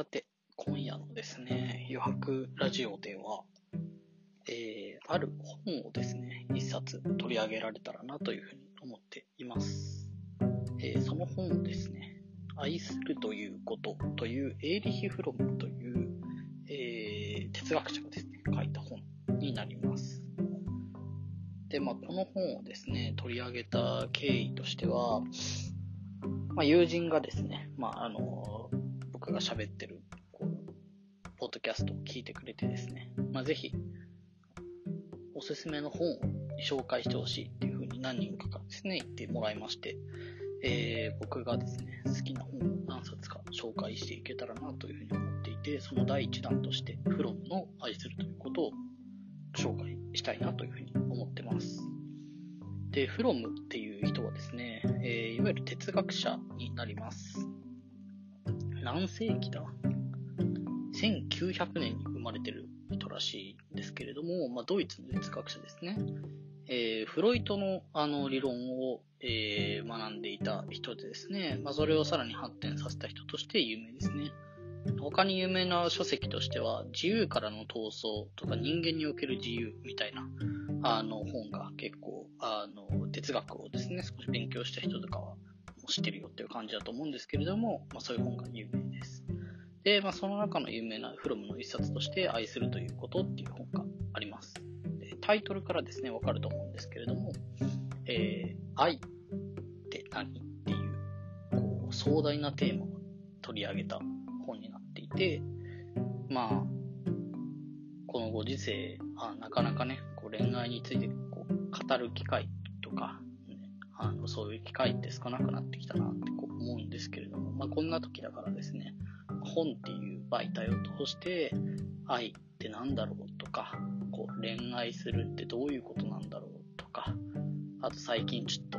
さて、今夜のですね、余白ラジオでは、えー、ある本をですね、一冊取り上げられたらなというふうに思っています。えーその本をですね、愛するということというエーリヒ・フロムという、えー哲学者がですね、書いた本になります。で、まあ、この本をですね、取り上げた経緯としては、まあ、友人がですね、まあ、あの、僕が喋ってる、こう、ポッドキャストを聞いてくれてですね、まあ、ぜひ、おすすめの本を紹介してほしいっていうふうに何人かからですね、言ってもらいまして、えー僕がですね、好きな本を何冊か紹介していけたらなというふうに思っていて、その第一弾として、フロムの愛するということを紹介したいなというふうに思ってます。で、フロムっていう人はですね、えーいわゆる哲学者になります。何世紀だ ?1900 年に生まれてる人らしいんですけれども、まあ、ドイツの哲学者ですね。えーフロイトのあの理論を、えー学んでいた人でですね、まあ、それをさらに発展させた人として有名ですね。他に有名な書籍としては、自由からの闘争とか人間における自由みたいな、あの本が結構、あの、哲学をですね、少し勉強した人とかは知ってるよっていう感じだと思うんですけれども、まあそういう本が有名です。で、まあその中の有名なフロムの一冊として、愛するということっていう本があります。でタイトルからですね、わかると思うんですけれども、えー愛って何っていう、こう、壮大なテーマを取り上げた本になっていて、まあ、このご時世、あなかなかね、こう恋愛についてこう語る機会とか、あの、そういう機会って少なくなってきたなってこう思うんですけれども、まあこんな時だからですね、本っていう媒体を通して、愛ってなんだろうとか、こう恋愛するってどういうことなんだろうとか、あと最近ちょっと、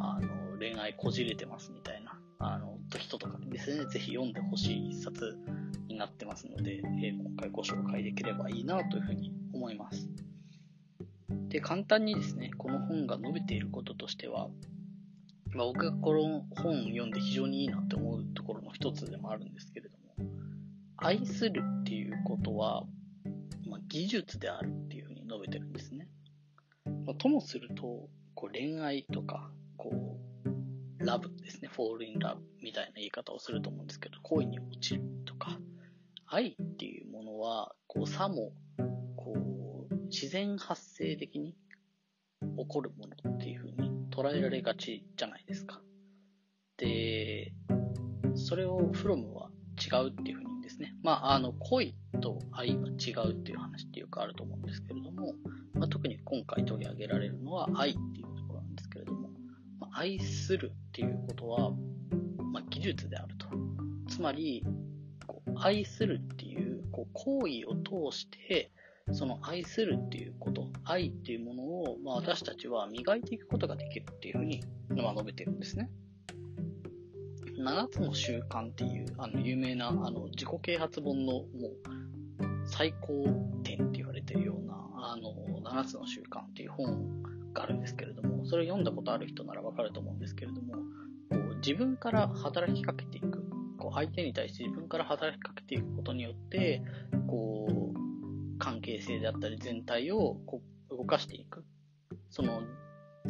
あの、恋愛こじれてますみたいな、あの、人とかにですね、ぜひ読んでほしい一冊になってますので、えー今回ご紹介できればいいなというふうに思います。で、簡単にですね、この本が述べていることとしては、まあ、僕がこの本を読んで非常にいいなって思うところの一つでもあるんですけれども、愛するっていうことは、まあ、技術であるっていうふうに述べてるんですね。まあともすると、こう恋愛とか、こう、ラブですね、フォールインラブみたいな言い方をすると思うんですけど、恋に落ちるとか、愛っていうものは、こう、さも、自然発生的に起こるものっていうふうに捉えられがちじゃないですか。で、それをフロムは違うっていうふうにですね。まあ、あの、恋と愛は違うっていう話ってよくあると思うんですけれども、まあ、特に今回取り上げられるのは愛っていうところなんですけれども、まあ、愛するっていうことは、まあ、技術であると。つまり、こう愛するっていうこう行為を通して、その愛するっていうこと、愛っていうものを、まあ、私たちは磨いていくことができるっていうふうに、まあ、述べてるんですね。7つの習慣っていう、あの、有名な、あの、自己啓発本の、もう、最高点って言われてるような、あの、7つの習慣っていう本があるんですけれども、それを読んだことある人ならわかると思うんですけれども、こう自分から働きかけていく、こう相手に対して自分から働きかけていくことによって、こう、関係性であったり全体をこう動かしていく。その、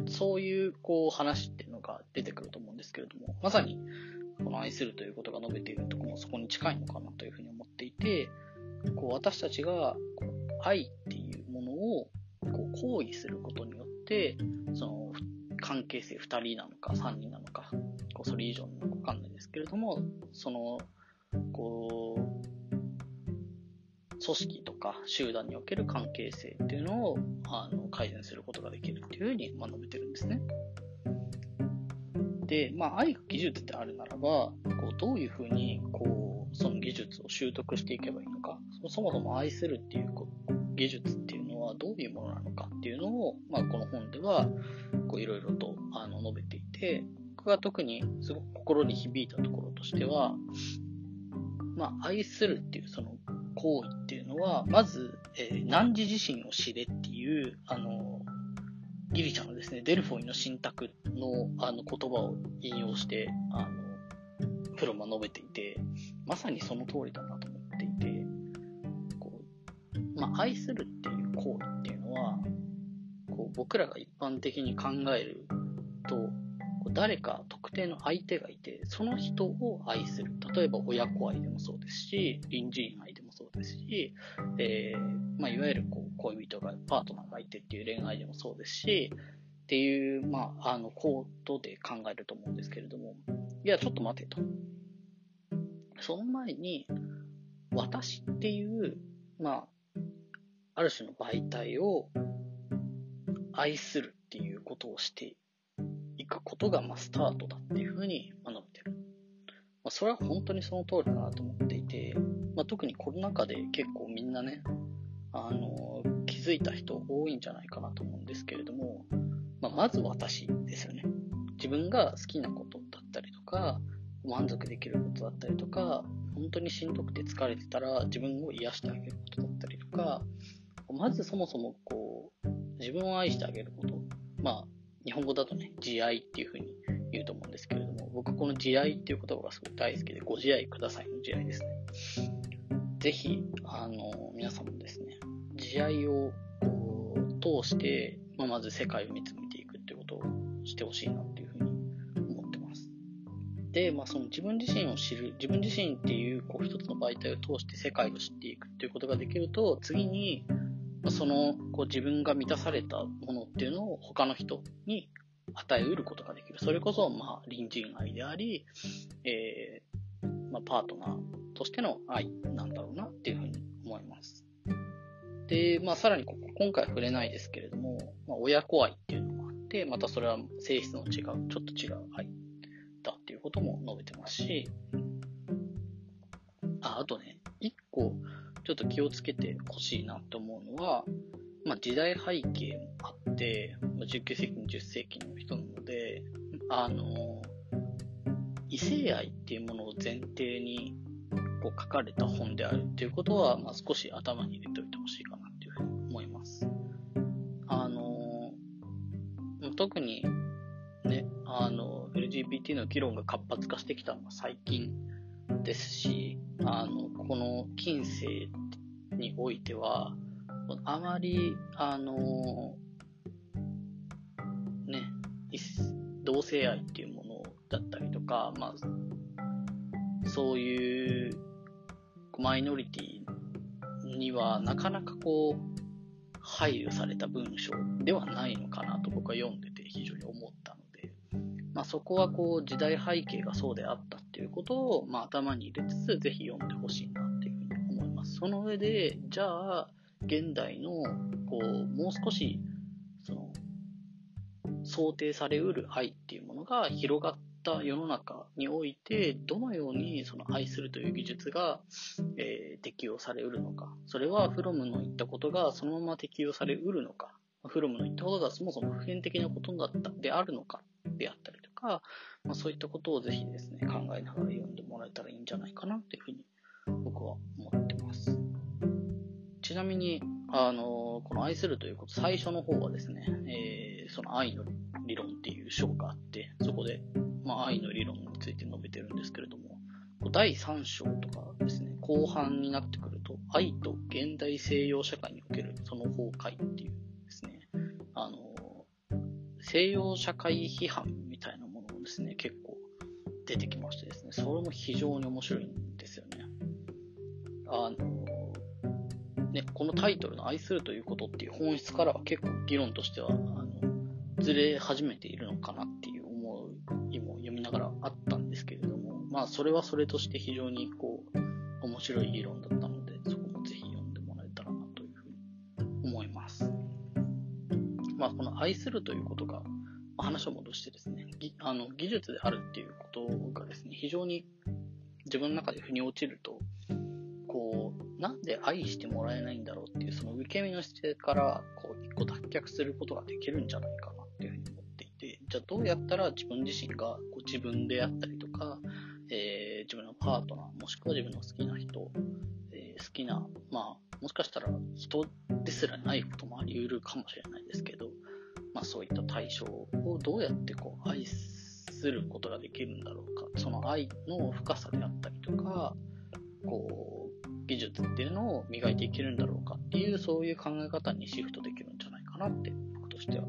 そういう、こう、話っていうのが出てくると思うんですけれども、まさに、この愛するということが述べているところもそこに近いのかなというふうに思っていて、こう私たちがこう愛っていうものをこう行為することによって、その関係性2人なのか3人なのか、こうそれ以上なのかわかんないですけれども、その、こう、組織とか集団における関係性っていうのをあの改善することができるっていうふうに、ま、述べてるんですね。で、まあ、愛が技術であるならば、こうどういうふうに、こう、その技術を習得していけばいいのか、そもそも愛するっていう技術っていうのはどういうものなのかっていうのを、まあ、この本では、いろいろと、あの、述べていて、僕が特にすごく心に響いたところとしては、まあ、愛するっていうその行為っていうのは、まず、えー汝自身を知れっていう、あの、ギリシャのですね、デルフォイの信託のあの言葉を引用して、あの、プロも述べていて、まさにその通りだなと思っていて、こう、まあ、愛するっていう行為っていうのは、こう、僕らが一般的に考えると、誰か特定の相手がいて、その人を愛する。例えば親子愛でもそうですし、隣人愛でもそうですし、えー、まあ、いわゆるこう恋人が、パートナーがいてっていう恋愛でもそうですし、っていう、まあ、あの、コードで考えると思うんですけれども、いや、ちょっと待てと。その前に、私っていう、まあ、ある種の媒体を愛するっていうことをしていくことが、まあ、スタートだっていうふうに学べてる。まあ、それは本当にその通りだなと思っていて、まあ、特にコロナ禍で結構みんなね、あの、気づいた人多いんじゃないかなと思うんですけれども、まあ、まず私ですよね。自分が好きなことだったりとか、満足できることだったりとか、本当にしんどくて疲れてたら自分を癒してあげることだったりとか、まずそもそもこう、自分を愛してあげること。まあ、日本語だとね、自愛っていうふうに言うと思うんですけれども、僕この自愛っていう言葉がすごい大好きで、ご自愛くださいの自愛ですね。ぜひ、あの、皆さんもですね、自愛を通して、まあ、まず世界を見つめていくっていうことをしてほしいなっていうふうに思ってます。で、まあ、その自分自身を知る、自分自身っていうこう一つの媒体を通して世界を知っていくっていうことができると、次に、そのこう自分が満たされたものっていうのを他の人に与えうることができる。それこそ、まあ、隣人愛であり、えー、まあ、パートナーとしての愛なんだろうなっていうふうに思います。で、まあ、さらにここ、今回は触れないですけれども、まあ、親子愛っていうのもあって、またそれは性質の違う、ちょっと違う愛だっていうことも述べてますし、あ、あとね、一個、ちょっと気をつけてほしいなと思うのは、まあ、時代背景もあって、19世紀、20世紀の人なので、あの、異性愛っていうものを前提にこう書かれた本であるっていうことは、まあ、少し頭に入れておいてほしいかなっていうふうに思います。あの、特にね、あの、LGBT の議論が活発化してきたのは最近ですし、あの、この近世においては、あまり、あの、同性愛っていうものだったりとか、まあ、そういうマイノリティにはなかなかこう、配慮された文章ではないのかなと僕は読んでて非常に思ったので、まあ、そこはこう時代背景がそうであったっていうことを、まあ、頭に入れつつぜひ読んでほしいなっていうふうに思います。その上で、じゃあ、現代の、こう、もう少し、その、想定されうる愛っていうものが広がった世の中において、どのようにその愛するという技術が、えー、適用されうるのか。それはフロムの言ったことがそのまま適用されうるのか。フロムの言ったことがそもそも普遍的なことだったであるのかであったりとか、まあ、そういったことをぜひですね、考えながら読んでもらえたらいいんじゃないかなというふうに僕は思ってます。ちなみに、あの、この愛するということ、最初の方はですね、えー、その愛の理論っていう章があって、そこで、まあ、愛の理論について述べてるんですけれども、第3章とかですね、後半になってくると、愛と現代西洋社会におけるその崩壊っていうですね、あの、西洋社会批判みたいなものもですね、結構出てきましてですね、それも非常に面白いんですよね。あの、ね、このタイトルの愛するということっていう本質からは結構議論としては、ずれ始めているのかなっていう思いも読みながらあったんですけれども、まあ、それはそれとして非常にこう、面白い議論だったので、そこもぜひ読んでもらえたらなというふうに思います。まあ、この愛するということが、話を戻してですね、あの技術であるっていうことがですね、非常に自分の中で腑に落ちると、こう、なんで愛してもらえないんだろうっていう、その受け身の姿勢から、こう、一個脱却することができるんじゃないかじゃあどうやったら自分自身が、こう、自分であったりとか、えー、自分のパートナー、もしくは自分の好きな人、えー、好きな、まあ、もしかしたら人ですらないこともあり得るかもしれないですけど、まあそういった対象をどうやってこう愛することができるんだろうか、その愛の深さであったりとか、こう、技術っていうのを磨いていけるんだろうかっていう、そういう考え方にシフトできるんじゃないかなって、僕としては。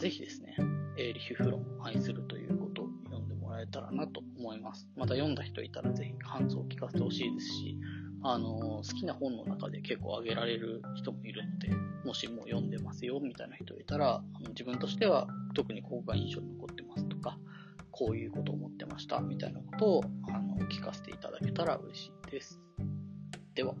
ぜひですね、エーリヒ・フロンを愛するということを読んでもらえたらなと思います。また読んだ人いたらぜひ感想を聞かせてほしいですし、あの、好きな本の中で結構挙げられる人もいるので、もしも読んでますよみたいな人いたら、あの自分としては特にここが印象に残ってますとか、こういうことを思ってましたみたいなことをあの聞かせていただけたら嬉しいです。では。